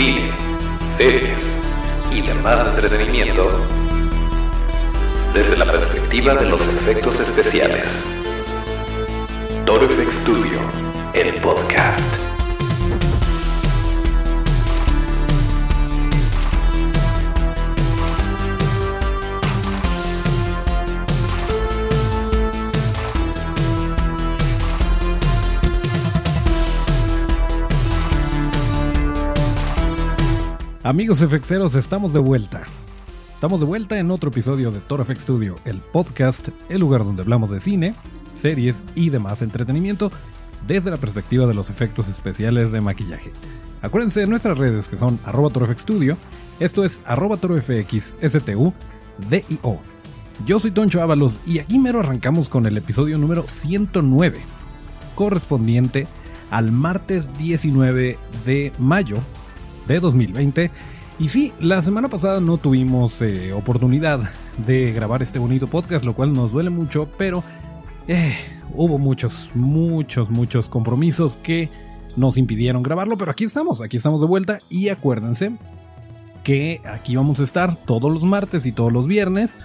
cine, series y demás entretenimiento desde la perspectiva de los efectos especiales. Toro Studio, el podcast. Amigos FXeros, estamos de vuelta. Estamos de vuelta en otro episodio de Toro FX Studio, el podcast, el lugar donde hablamos de cine, series y demás entretenimiento desde la perspectiva de los efectos especiales de maquillaje. Acuérdense de nuestras redes que son arroba Studio, esto es arroba torofxstu, D-I-O. Yo soy Toncho Ábalos y aquí mero arrancamos con el episodio número 109, correspondiente al martes 19 de mayo de 2020. Y sí, la semana pasada no tuvimos eh, oportunidad de grabar este bonito podcast, lo cual nos duele mucho, pero eh, hubo muchos, muchos, muchos compromisos que nos impidieron grabarlo, pero aquí estamos, aquí estamos de vuelta y acuérdense que aquí vamos a estar todos los martes y todos los viernes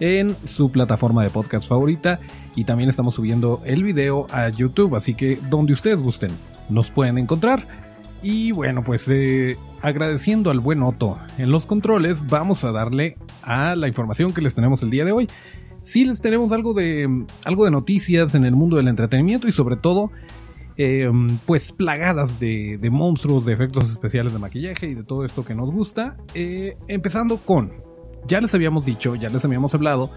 en su plataforma de podcast favorita y también estamos subiendo el video a YouTube, así que donde ustedes gusten nos pueden encontrar. Y bueno, pues eh, agradeciendo al buen Otto en los controles, vamos a darle a la información que les tenemos el día de hoy. Sí les tenemos algo de, algo de noticias en el mundo del entretenimiento y sobre todo, eh, pues plagadas de, monstruos, de efectos especiales de maquillaje y de todo esto que nos gusta. Eh, empezando con, ya les habíamos dicho, ya les habíamos hablado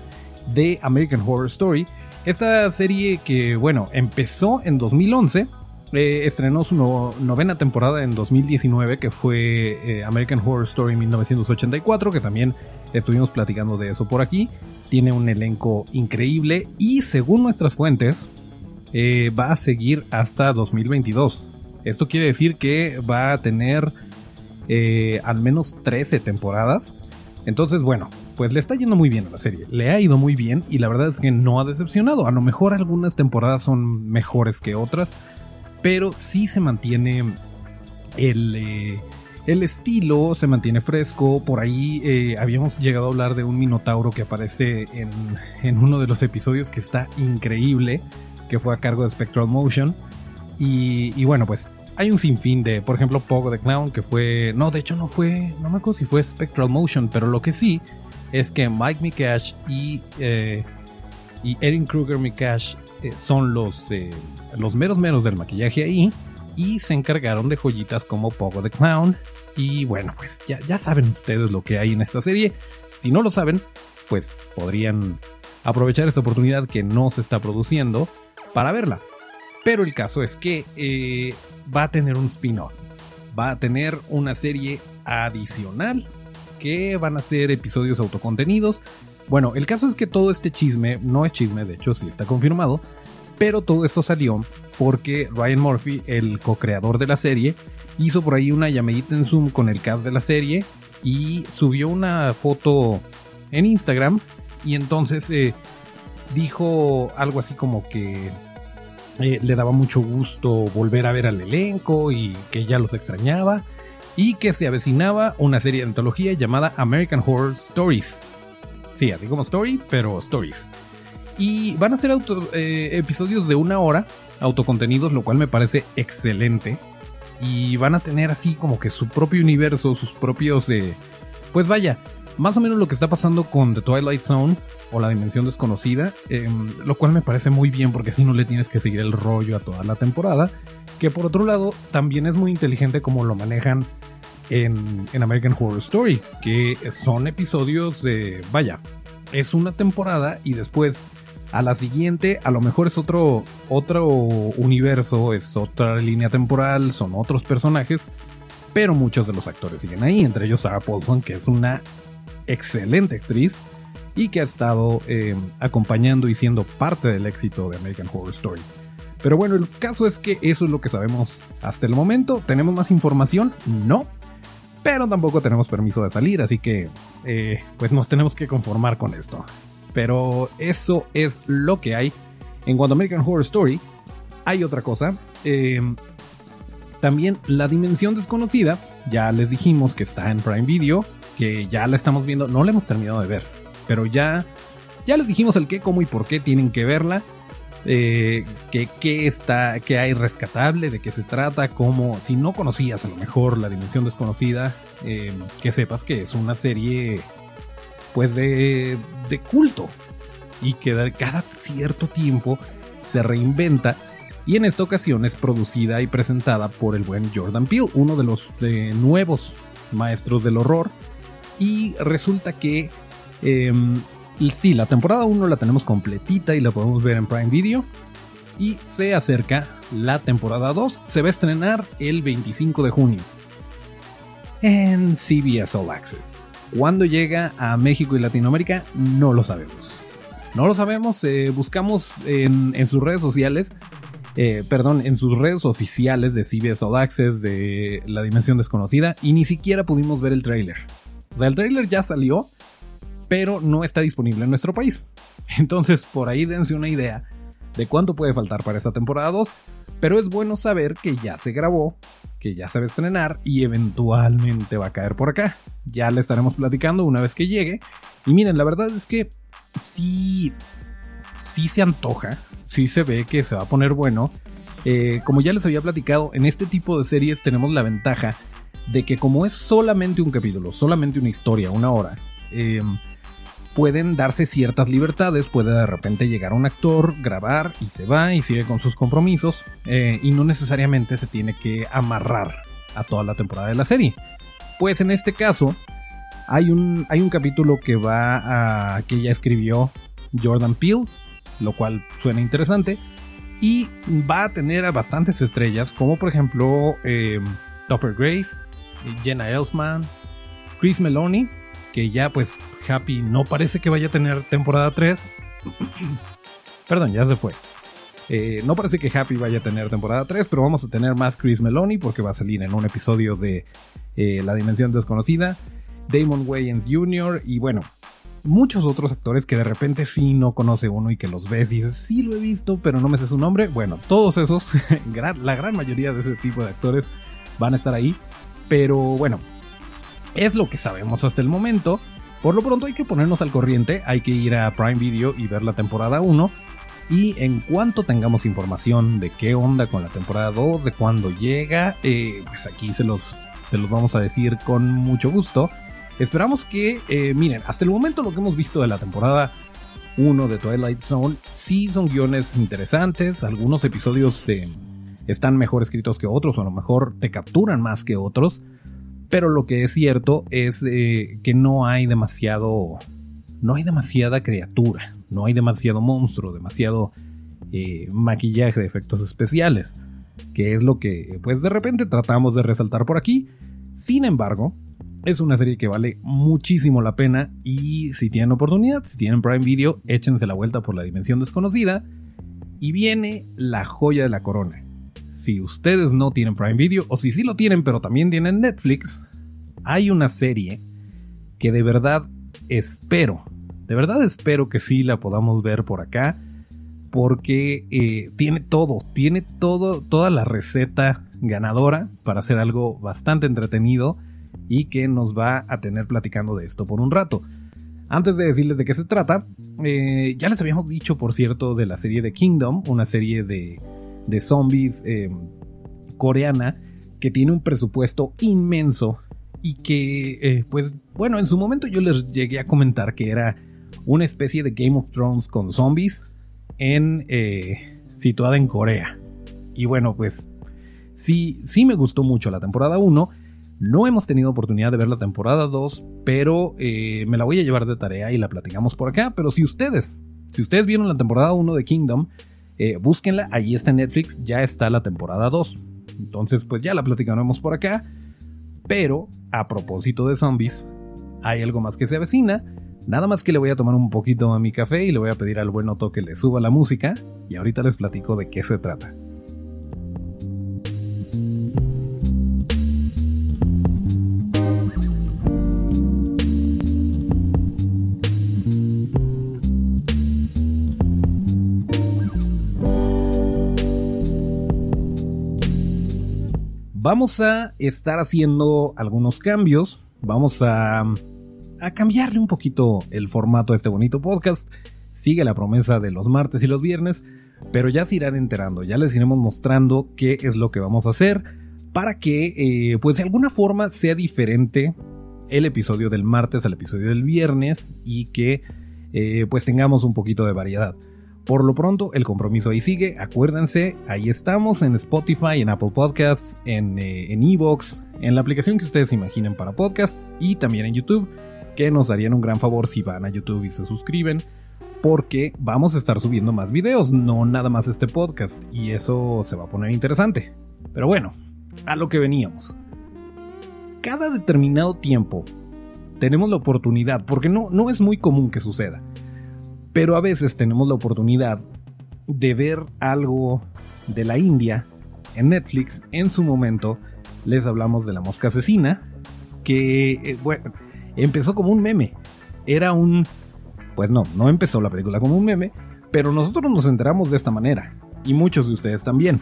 de American Horror Story. Esta serie que, bueno, empezó en 2011 eh, estrenó su novena temporada en 2019, que fue eh, American Horror Story 1984, que también estuvimos platicando de eso por aquí. Tiene un elenco increíble y según nuestras fuentes, eh, va a seguir hasta 2022. Esto quiere decir que va a tener al menos 13 temporadas. Entonces, bueno, pues le está yendo muy bien a la serie. Le ha ido muy bien y la verdad es que no ha decepcionado. A lo mejor algunas temporadas son mejores que otras pero sí se mantiene el, eh, el estilo, se mantiene fresco. Por ahí eh, habíamos llegado a hablar de un minotauro que aparece en, uno de los episodios que está increíble, que fue a cargo de Spectral Motion. Y, bueno, pues hay un sinfín de, por ejemplo, Pogo the Clown, que fue. No, de hecho no fue. No me acuerdo si fue Spectral Motion, pero lo que sí es que Mike Mikash y, eh, y Erin Kruger Mikash eh, son los, eh, los meros meros del maquillaje ahí. Y se encargaron de joyitas como Pogo the Clown. Y bueno, pues ya, ya saben ustedes lo que hay en esta serie. Si no lo saben, pues podrían aprovechar esta oportunidad que no se está produciendo para verla. Pero el caso es que eh, va a tener un spin-off. Va a tener una serie adicional que van a ser episodios autocontenidos bueno, el caso es que todo este chisme, no es chisme, de hecho sí está confirmado, pero todo esto salió porque Ryan Murphy, el co-creador de la serie, hizo por ahí una llamadita en Zoom con el cast de la serie y subió una foto en Instagram y entonces eh, dijo algo así como que eh, le daba mucho gusto volver a ver al elenco y que ya los extrañaba y que se avecinaba una serie de antología llamada American Horror Stories Sí, así como story, pero stories. Y van a ser eh, episodios de una hora, autocontenidos, lo cual me parece excelente. Y van a tener así como que su propio universo, sus propios... Eh, pues vaya, más o menos lo que está pasando con The Twilight Zone o la Dimensión Desconocida, em, lo cual me parece muy bien porque así no le tienes que seguir el rollo a toda la temporada, que por otro lado también es muy inteligente como lo manejan en, American Horror Story, que son episodios de, vaya, es una temporada y después a la siguiente a lo mejor es otro, otro universo, es otra línea temporal, son otros personajes, pero muchos de los actores siguen ahí, entre ellos Sarah Paulson, que es una excelente actriz y que ha estado eh, acompañando y siendo parte del éxito de American Horror Story. Pero bueno, el caso es que eso es lo que sabemos hasta el momento. ¿Tenemos más información? No pero tampoco tenemos permiso de salir, así que eh, pues nos tenemos que conformar con esto. Pero eso es lo que hay. En cuanto American Horror Story, hay otra cosa. Eh, también La Dimensión Desconocida, ya les dijimos que está en Prime Video, que ya la estamos viendo, no la hemos terminado de ver, pero ya, ya les dijimos el qué, cómo y por qué tienen que verla. Eh, qué está, qué hay rescatable, de qué se trata, cómo, si no conocías a lo mejor la dimensión desconocida, eh, que sepas que es una serie pues de, de culto y que cada cierto tiempo se reinventa y en esta ocasión es producida y presentada por el buen Jordan Peele, uno de los nuevos maestros del horror. Y resulta que em, sí, la temporada 1 la tenemos completita y la podemos ver en Prime Video. Y se acerca la temporada 2, se va a estrenar el 25 de junio en CBS All Access. ¿Cuándo llega a México y Latinoamérica? No lo sabemos. No lo sabemos, eh, buscamos en, sus redes sociales eh, perdón, en sus redes oficiales de CBS All Access de La Dimensión Desconocida y ni siquiera pudimos ver el trailer. O sea, el trailer ya salió, pero no está disponible en nuestro país. Entonces, por ahí dense una idea de cuánto puede faltar para esta temporada 2, pero es bueno saber que ya se grabó, que ya se va a estrenar y eventualmente va a caer por acá. Ya le estaremos platicando una vez que llegue. Y miren, la verdad es que sí, sí se antoja, sí se ve que se va a poner bueno. Eh, como ya les había platicado, en este tipo de series tenemos la ventaja de que como es solamente un capítulo, solamente una historia, una hora, eh, pueden darse ciertas libertades, puede de repente llegar un actor, grabar y se va y sigue con sus compromisos eh, y no necesariamente se tiene que amarrar a toda la temporada de la serie. Pues en este caso hay un, hay un capítulo que va a que ya escribió Jordan Peele lo cual suena interesante. Y va a tener a bastantes estrellas, como por ejemplo eh, Topper Grace, Jenna Elfman, Chris Meloni, que ya pues Happy no parece que vaya a tener temporada 3. Perdón, ya se fue. Eh, no parece que Happy vaya a tener temporada 3, pero vamos a tener más Chris Meloni porque va a salir en un episodio de eh, La Dimensión Desconocida. Damon Wayans Jr. y bueno, muchos otros actores que de repente sí no conoce uno y que los ves y dices, sí lo he visto, pero no me sé su nombre. Bueno, todos esos, la gran mayoría de ese tipo de actores van a estar ahí. Pero bueno, es lo que sabemos hasta el momento. Por lo pronto hay que ponernos al corriente, hay que ir a Prime Video y ver la temporada 1. Y en cuanto tengamos información de qué onda con la temporada 2, de cuándo llega, eh, pues aquí se los, se los vamos a decir con mucho gusto. Esperamos que, eh, miren, hasta el momento lo que hemos visto de la temporada 1 de Twilight Zone sí son guiones interesantes, algunos episodios eh, están mejor escritos que otros o a lo mejor te capturan más que otros, pero lo que es cierto es eh, que no hay demasiado, no hay demasiada criatura, no hay demasiado monstruo, demasiado maquillaje de efectos especiales, que es lo que pues de repente tratamos de resaltar por aquí. Sin embargo, es una serie que vale muchísimo la pena y si tienen oportunidad, si tienen Prime Video, échense la vuelta por la dimensión desconocida. Y viene la joya de la corona. Si ustedes no tienen Prime Video o si sí lo tienen pero también tienen Netflix, hay una serie que de verdad espero, de verdad espero que sí la podamos ver por acá porque eh, tiene todo, tiene todo, toda la receta ganadora para hacer algo bastante entretenido y que nos va a tener platicando de esto por un rato. Antes de decirles de qué se trata, eh, ya les habíamos dicho, por cierto, de la serie de Kingdom, una serie de, de zombies eh, coreana que tiene un presupuesto inmenso y que, eh, pues bueno, en su momento yo les llegué a comentar que era una especie de Game of Thrones con zombies en, situada en Corea. Y bueno, pues sí, sí me gustó mucho la temporada 1 no hemos tenido oportunidad de ver la temporada 2, pero eh, me la voy a llevar de tarea y la platicamos por acá. Pero si ustedes, si ustedes vieron la temporada 1 de Kingdom, eh, búsquenla, ahí está en Netflix, ya está la temporada 2. Entonces, pues ya la platicaremos por acá. Pero, a propósito de zombies, hay algo más que se avecina. Nada más que le voy a tomar un poquito a mi café y le voy a pedir al buen Otto que le suba la música. Y ahorita les platico de qué se trata. Vamos a estar haciendo algunos cambios, vamos a, cambiarle un poquito el formato a este bonito podcast. Sigue la promesa de los martes y los viernes, pero ya se irán enterando, ya les iremos mostrando qué es lo que vamos a hacer para que, eh, pues de alguna forma sea diferente el episodio del martes al episodio del viernes y que, eh, pues tengamos un poquito de variedad. Por lo pronto, el compromiso ahí sigue. Acuérdense, ahí estamos en Spotify, en Apple Podcasts, en eh, Evox, en, la aplicación que ustedes imaginen para podcasts y también en YouTube, que nos darían un gran favor si van a YouTube y se suscriben, porque vamos a estar subiendo más videos, no nada más este podcast, y eso se va a poner interesante. Pero bueno, a lo que veníamos. Cada determinado tiempo tenemos la oportunidad, porque no, no es muy común que suceda pero a veces tenemos la oportunidad de ver algo de la India en Netflix. En su momento les hablamos de la mosca asesina, que eh, bueno, empezó como un meme. Era un... Pues no, no empezó la película como un meme, pero nosotros nos enteramos de esta manera. Y muchos de ustedes también.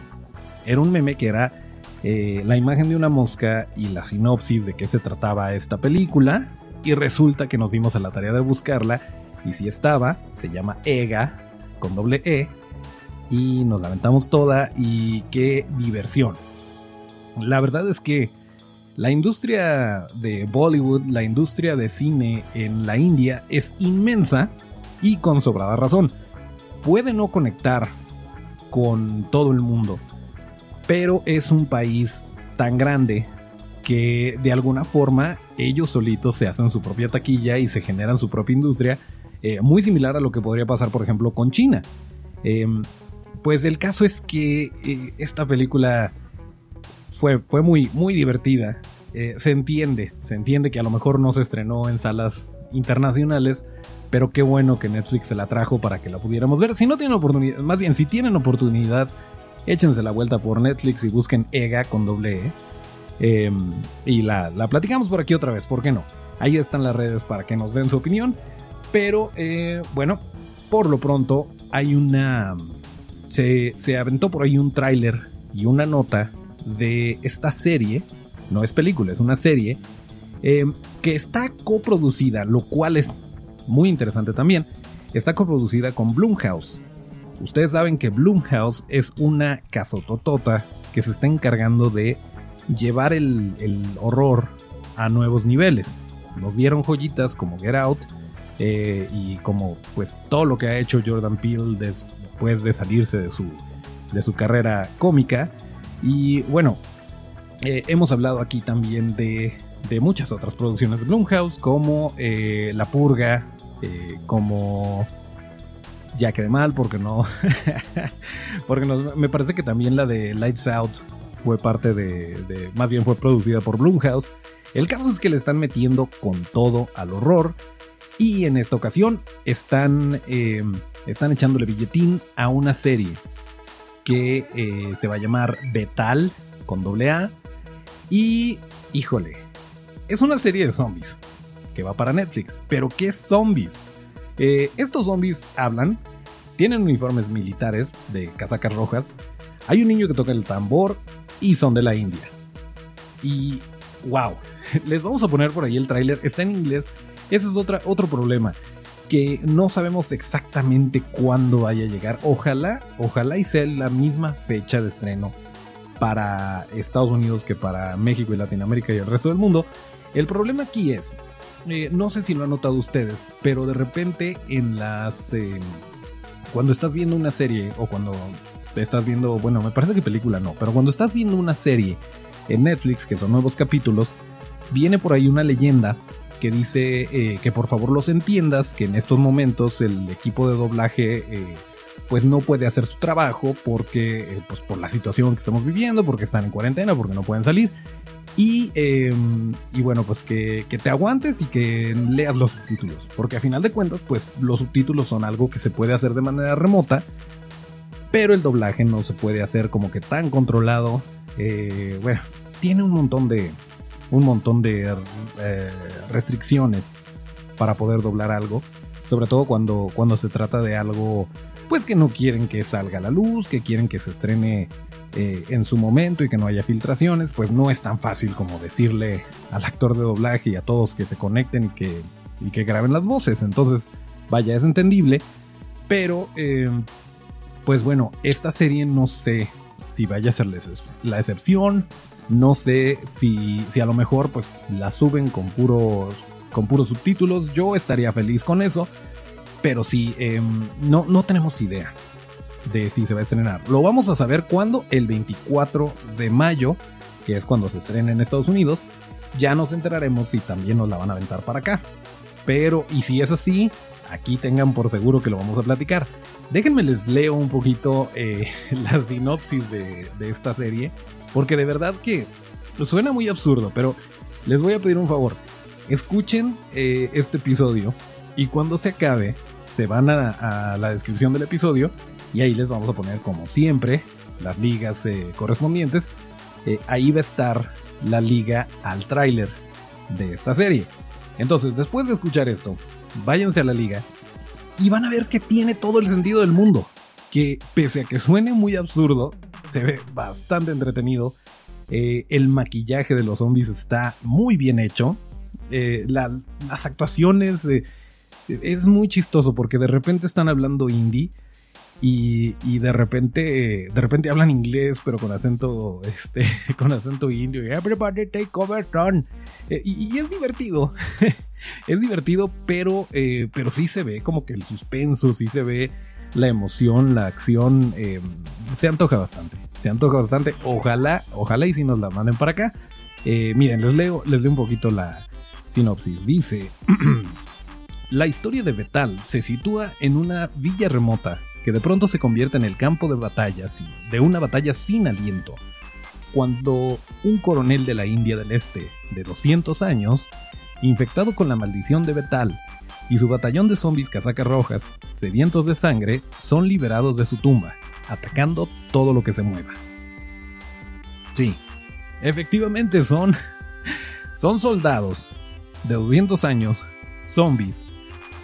Era un meme que era eh, la imagen de una mosca y la sinopsis de qué se trataba esta película. Y resulta que nos dimos a la tarea de buscarla y si estaba, se llama EGA con doble E y nos lamentamos toda y qué diversión. La verdad es que la industria de Bollywood, la industria de cine en la India es inmensa y con sobrada razón. Puede no conectar con todo el mundo, pero es un país tan grande que de alguna forma ellos solitos se hacen su propia taquilla y se generan su propia industria eh, muy similar a lo que podría pasar, por ejemplo, con China. Em, pues el caso es que eh, esta película fue, fue muy, muy divertida. Eh, se entiende, se entiende que a lo mejor no se estrenó en salas internacionales, pero qué bueno que Netflix se la trajo para que la pudiéramos ver. Si no tienen oportunidad, más bien si tienen oportunidad, échense la vuelta por Netflix y busquen EGA con doble E. Em, y la, la platicamos por aquí otra vez, ¿por qué no? Ahí están las redes para que nos den su opinión. Pero eh, bueno, por lo pronto hay una... Se, aventó por ahí un tráiler y una nota de esta serie. No es película, es una serie. Eh, que está coproducida, lo cual es muy interesante también. Está coproducida con Blumhouse. Ustedes saben que Blumhouse es una casototota que se está encargando de llevar el, el horror a nuevos niveles. Nos dieron joyitas como Get Out, eh, y como pues todo lo que ha hecho Jordan Peele después de salirse de su, de su carrera cómica. Y bueno, eh, hemos hablado aquí también de, de, muchas otras producciones de Blumhouse, como eh, La Purga, como Ya de mal, porque no. porque me parece que también la de Lights Out fue parte de, de. Más bien fue producida por Blumhouse. El caso es que le están metiendo con todo al horror. Y en esta ocasión están, eh, están echándole billetín a una serie que eh, se va a llamar Betal con doble A. Y, híjole, es una serie de zombies que va para Netflix. Pero ¿qué zombies? Eh, estos zombies hablan, tienen uniformes militares de casacas rojas. Hay un niño que toca el tambor y son de la India. Y, wow, les vamos a poner por ahí el tráiler. Está en inglés ese es otro problema, que no sabemos exactamente cuándo vaya a llegar. Ojalá, ojalá y sea la misma fecha de estreno para Estados Unidos que para México y Latinoamérica y el resto del mundo. El problema aquí es, eh, no sé si lo han notado ustedes, pero de repente en las... Eh, cuando estás viendo una serie o cuando estás viendo, bueno, me parece que película no, pero cuando estás viendo una serie en Netflix, que son nuevos capítulos, viene por ahí una leyenda que dice eh, que por favor los entiendas, que en estos momentos el equipo de doblaje eh, pues no puede hacer su trabajo porque eh, pues por la situación que estamos viviendo, porque están en cuarentena, porque no pueden salir. Y, em, y bueno, pues que, que, te aguantes y que leas los subtítulos, porque a final de cuentas pues los subtítulos son algo que se puede hacer de manera remota, pero el doblaje no se puede hacer como que tan controlado. bueno, tiene un montón de, un montón de eh, restricciones para poder doblar algo, sobre todo cuando, cuando se trata de algo pues que no quieren que salga a la luz, que quieren que se estrene eh, en su momento y que no haya filtraciones, pues no es tan fácil como decirle al actor de doblaje y a todos que se conecten y que, y que graben las voces. Entonces, vaya, es entendible. Pero, eh, pues bueno, esta serie no sé si vaya a ser la excepción. No sé si, si a lo mejor pues la suben con puros, con puros subtítulos. Yo estaría feliz con eso. Pero sí, em, no, no tenemos idea de si se va a estrenar. Lo vamos a saber cuando el 24 de mayo, que es cuando se estrena en Estados Unidos, ya nos enteraremos si también nos la van a aventar para acá. Pero, y si es así, aquí tengan por seguro que lo vamos a platicar. Déjenme les leo un poquito eh, la sinopsis de, esta serie, porque de verdad que suena muy absurdo, pero les voy a pedir un favor. Escuchen eh, este episodio y cuando se acabe, se van a la descripción del episodio y ahí les vamos a poner, como siempre, las ligas eh, correspondientes. Eh, ahí va a estar la liga al tráiler de esta serie. Entonces, después de escuchar esto, váyanse a la liga y van a ver que tiene todo el sentido del mundo. Que pese a que suene muy absurdo, se ve bastante entretenido. Eh, el maquillaje de los zombies está muy bien hecho. las actuaciones es muy chistoso porque de repente están hablando indie y, de repente de repente hablan inglés pero con acento este con acento indio everybody take over son eh, y, es divertido es divertido pero eh, pero sí se ve como que el suspenso sí se ve la emoción la acción eh, se antoja bastante se antoja bastante. Ojalá ojalá y si nos la manden para acá. Miren les leo les leo un poquito la sinopsis. Dice La historia de Betal se sitúa en una villa remota que de pronto se convierte en el campo de batallas de una batalla sin aliento, cuando un coronel de la India del Este, de 200 años, infectado con la maldición de Betal, y su batallón de zombies casacas rojas, sedientos de sangre, son liberados de su tumba, atacando todo lo que se mueva. Sí, efectivamente son, son soldados de 200 años, zombies,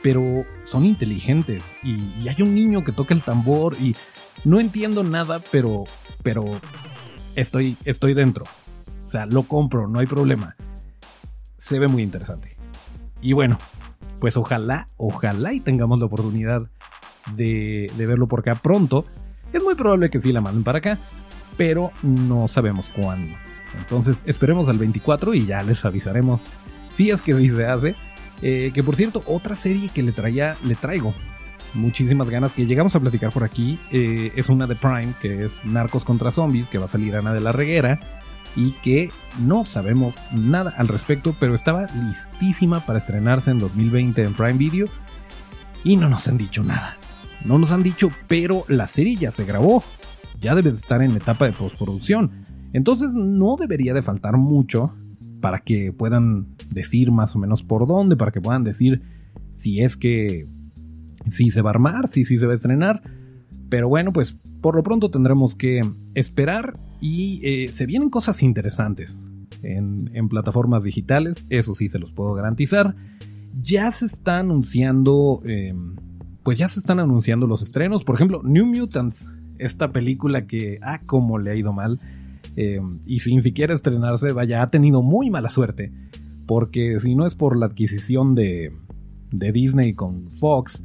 pero son inteligentes y, hay un niño que toca el tambor y no entiendo nada, pero, pero estoy, estoy dentro. O sea, lo compro, no hay problema. Se ve muy interesante. Y bueno, pues ojalá, ojalá y tengamos la oportunidad de, verlo por acá pronto. Es muy probable que sí la manden para acá, pero no sabemos cuándo. Entonces esperemos al 24 y ya les avisaremos si es que sí se hace. Eh, que por cierto, otra serie que le traía, le traigo muchísimas ganas, que llegamos a platicar por aquí, eh, es una de Prime, que es Narcos contra Zombies, que va a salir Ana de la Reguera, y que no sabemos nada al respecto, pero estaba listísima para estrenarse en 2020 en Prime Video, y no nos han dicho nada. No nos han dicho, pero la serie ya se grabó, ya debe de estar en etapa de postproducción. Entonces no debería de faltar mucho para que puedan decir más o menos por dónde, para que puedan decir si es que si se va a armar, si, si se va a estrenar. Pero bueno, pues por lo pronto tendremos que esperar y eh, se vienen cosas interesantes en, plataformas digitales, eso sí se los puedo garantizar. Ya se está anunciando, em, pues ya se están anunciando los estrenos. Por ejemplo, New Mutants, esta película que, ah, cómo le ha ido mal eh, y sin siquiera estrenarse, vaya, ha tenido muy mala suerte, porque si no es por la adquisición de, de Disney con Fox,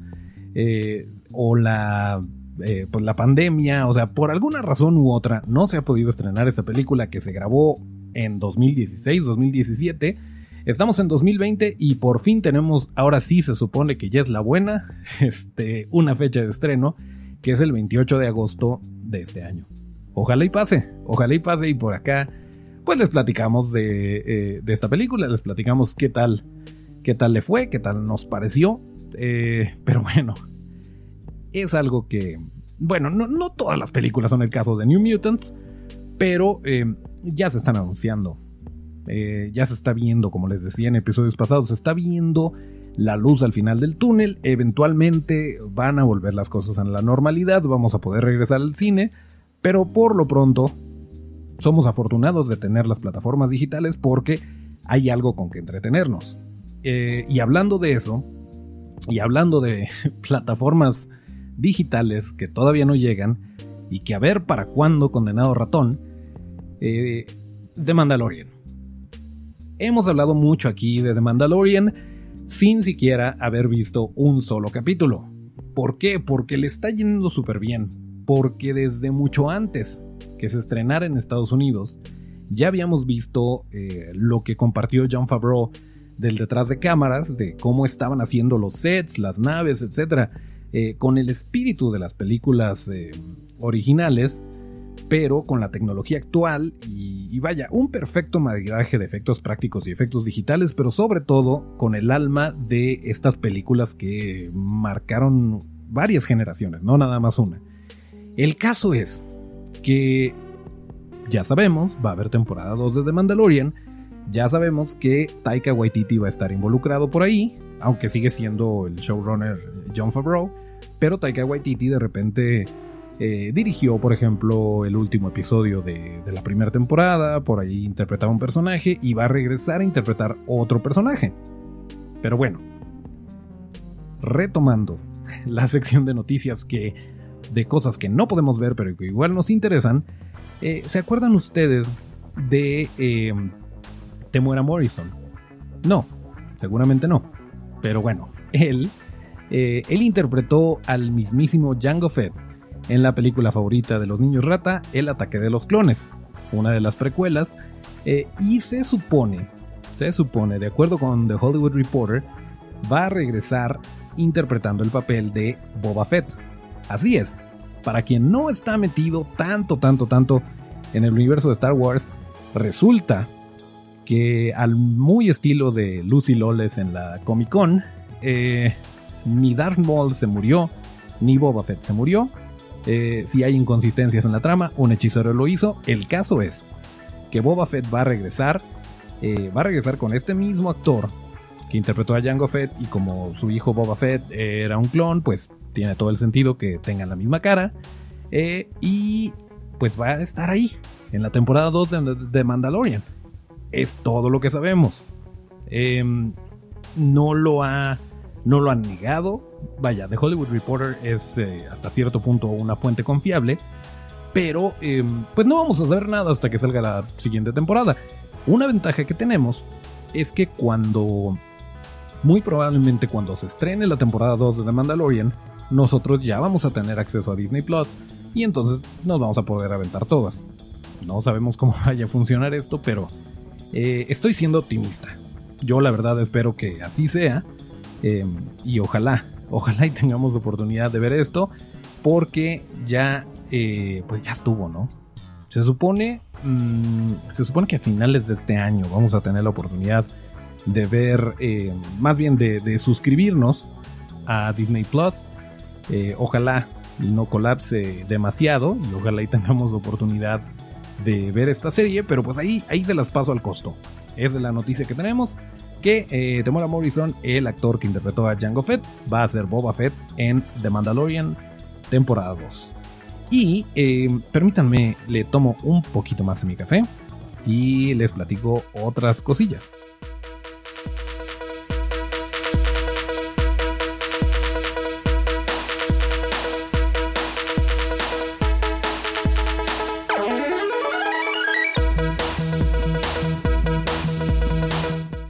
eh, o la, eh, la pandemia, o sea, por alguna razón u otra, no se ha podido estrenar esta película que se grabó en 2016, 2017. Estamos en 2020 y por fin tenemos, ahora sí se supone que ya es la buena, este, una fecha de estreno, que es el 28 de agosto de este año ojalá y pase, ojalá y pase y por acá pues les platicamos de, eh, esta película, les platicamos qué tal, qué tal le fue, qué tal nos pareció, eh, pero bueno, es algo que, bueno, no, todas las películas son el caso de New Mutants, pero eh, ya se están anunciando, ya se está viendo, como les decía en episodios pasados, se está viendo la luz al final del túnel, eventualmente van a volver las cosas a la normalidad, vamos a poder regresar al cine, pero por lo pronto, somos afortunados de tener las plataformas digitales porque hay algo con que entretenernos. Eh, y hablando de eso, y hablando de plataformas digitales que todavía no llegan, y que a ver para cuándo condenado ratón, eh, The Mandalorian. Hemos hablado mucho aquí de The Mandalorian sin siquiera haber visto un solo capítulo. ¿Por qué? Porque le está yendo súper bien. Porque desde mucho antes que se estrenara en Estados Unidos, ya habíamos visto eh, lo que compartió John Favreau del detrás de cámaras, de cómo estaban haciendo los sets, las naves, etc. Eh, con el espíritu de las películas eh, originales, pero con la tecnología actual y, vaya, un perfecto maridaje de efectos prácticos y efectos digitales, pero sobre todo con el alma de estas películas que marcaron varias generaciones, no nada más una. El caso es que ya sabemos, va a haber temporada 2 de The Mandalorian, ya sabemos que Taika Waititi va a estar involucrado por ahí, aunque sigue siendo el showrunner John Favreau, pero Taika Waititi de repente eh, dirigió, por ejemplo, el último episodio de, la primera temporada, por ahí interpretaba un personaje y va a regresar a interpretar otro personaje. Pero bueno, retomando la sección de noticias que de cosas que no podemos ver pero que igual nos interesan, eh, ¿se acuerdan ustedes de eh, Temuera Morrison? No, seguramente no. Pero bueno, él, él interpretó al mismísimo Jango Fett en la película favorita de los niños rata, El ataque de los clones, una de las precuelas, eh, y se supone, se supone, de acuerdo con The Hollywood Reporter, va a regresar interpretando el papel de Boba Fett. Así es, para quien no está metido tanto, tanto, tanto en el universo de Star Wars, resulta que al muy estilo de Lucy Lawless en la Comic Con, eh, ni Darth Maul se murió, ni Boba Fett se murió, eh, si hay inconsistencias en la trama, un hechicero lo hizo. El caso es que Boba Fett va a regresar, eh, va a regresar con este mismo actor que interpretó a Jango Fett y como su hijo Boba Fett era un clon, pues tiene todo el sentido que tengan la misma cara. Y pues va a estar ahí en la temporada 2 de, Mandalorian. Es todo lo que sabemos. Em, no lo ha no lo han negado. Vaya, The Hollywood Reporter es eh, hasta cierto punto una fuente confiable. Pero em, pues no vamos a hacer nada hasta que salga la siguiente temporada. Una ventaja que tenemos es que cuando, muy probablemente cuando se estrene la temporada 2 de The Mandalorian, nosotros ya vamos a tener acceso a Disney Plus y entonces nos vamos a poder aventar todas. No sabemos cómo vaya a funcionar esto, pero eh, estoy siendo optimista. Yo la verdad espero que así sea Em, y ojalá, ojalá y tengamos oportunidad de ver esto, porque ya, eh, pues ya estuvo, ¿no? Se supone, mm, se supone que a finales de este año vamos a tener la oportunidad de ver, eh, más bien de, suscribirnos a Disney Plus. Ojalá no colapse demasiado y ojalá y tengamos oportunidad de ver esta serie, pero pues ahí, ahí se las paso al costo. Es la noticia que tenemos que eh, Temora Morrison, el actor que interpretó a Jango Fett, va a ser Boba Fett en The Mandalorian temporada 2. Y eh, permítanme, le tomo un poquito más de mi café y les platico otras cosillas.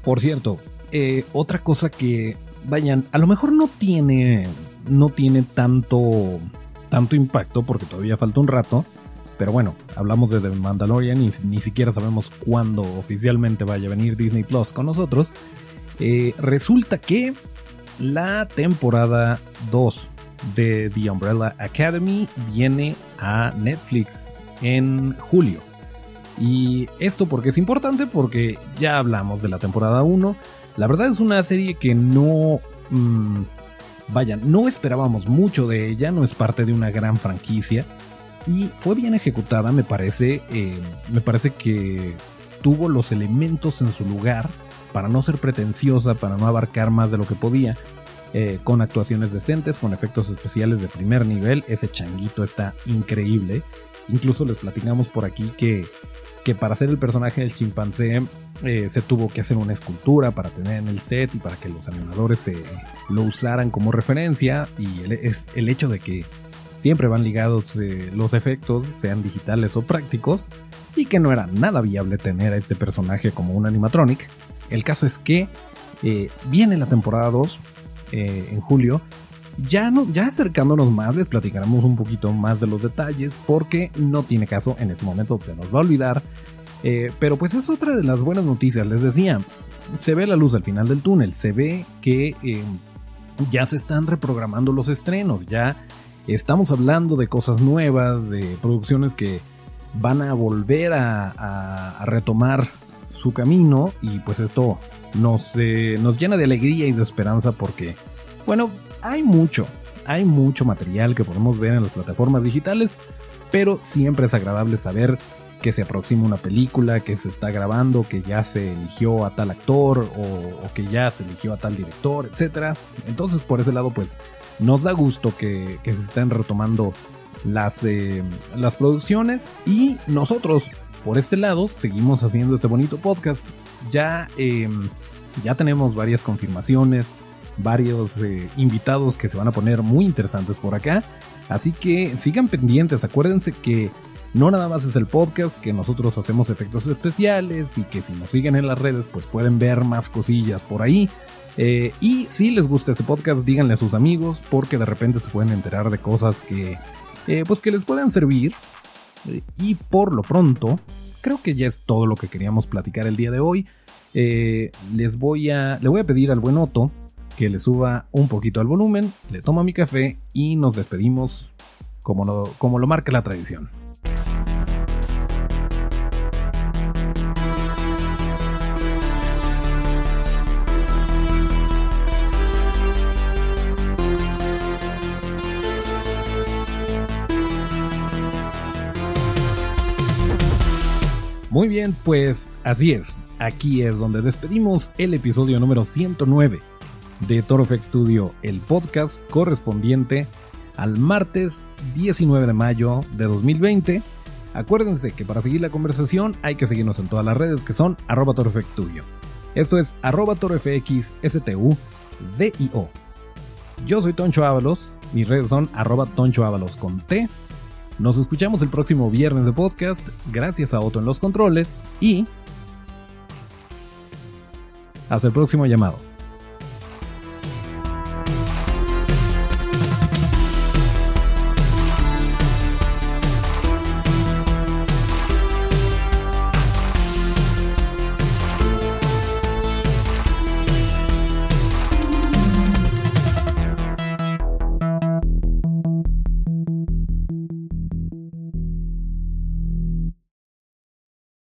Por cierto, eh, otra cosa que, vayan, a lo mejor no tiene, no tiene tanto, tanto impacto porque todavía falta un rato. Pero bueno, hablamos de The Mandalorian y ni siquiera sabemos cuándo oficialmente vaya a venir Disney Plus con nosotros. Eh, resulta que la temporada 2 de The Umbrella Academy viene a Netflix en julio. Y esto porque es importante, porque ya hablamos de la temporada 1. La verdad es una serie que no... Mm, vaya, no esperábamos mucho de ella, no es parte de una gran franquicia. Y fue bien ejecutada, me parece. Eh, me parece que tuvo los elementos en su lugar para no ser pretenciosa, para no abarcar más de lo que podía. Eh, con actuaciones decentes, con efectos especiales de primer nivel. Ese changuito está increíble. Incluso les platicamos por aquí que que para hacer el personaje del chimpancé eh, se tuvo que hacer una escultura para tener en el set y para que los animadores lo usaran como referencia y es el hecho de que siempre van ligados eh, los efectos, sean digitales o prácticos, y que no era nada viable tener a este personaje como un animatronic. El caso es que eh, viene la temporada 2 eh, en julio. Ya, no, ya acercándonos más, les platicaremos un poquito más de los detalles, porque no tiene caso en este momento, se nos va a olvidar. pero pues es otra de las buenas noticias, les decía, se ve la luz al final del túnel, se ve que ya se están reprogramando los estrenos, ya Estamos hablando de cosas nuevas, de producciones que van a volver a, retomar su camino y pues esto nos, eh, nos llena de alegría y de esperanza porque, bueno, hay mucho, hay mucho material que podemos ver en las plataformas digitales, pero siempre es agradable saber que se aproxima una película, que se está grabando, que ya se eligió a tal actor o, que ya se eligió a tal director, etc. Entonces por ese lado pues nos da gusto que, se estén retomando las, eh, las producciones y nosotros por este lado seguimos haciendo este bonito podcast. Ya, em, ya tenemos varias confirmaciones, varios eh, invitados que se van a poner muy interesantes por acá. Así que sigan pendientes, acuérdense que no nada más es el podcast, que nosotros hacemos efectos especiales y que si nos siguen en las redes pues pueden ver más cosillas por ahí. Eh, y si les gusta este podcast, díganle a sus amigos porque de repente se pueden enterar de cosas que, eh, pues que les puedan servir. Y por lo pronto, creo que ya es todo lo que queríamos platicar el día de hoy. les voy a, le voy a pedir al buen Otto que le suba un poquito al volumen, le toma mi café y nos despedimos como como lo marca la tradición. Muy bien, pues así es. Aquí es donde despedimos el episodio número 109 de Toro Studio, el podcast correspondiente al martes 19 de mayo de 2020. Acuérdense que para seguir la conversación hay que seguirnos en todas las redes que son arroba Studio. Esto es arroba torofxstu Yo soy Toncho Ábalos, mis redes son arroba Toncho con T nos escuchamos el próximo viernes de podcast. Gracias a Otto en los controles y hasta el próximo llamado.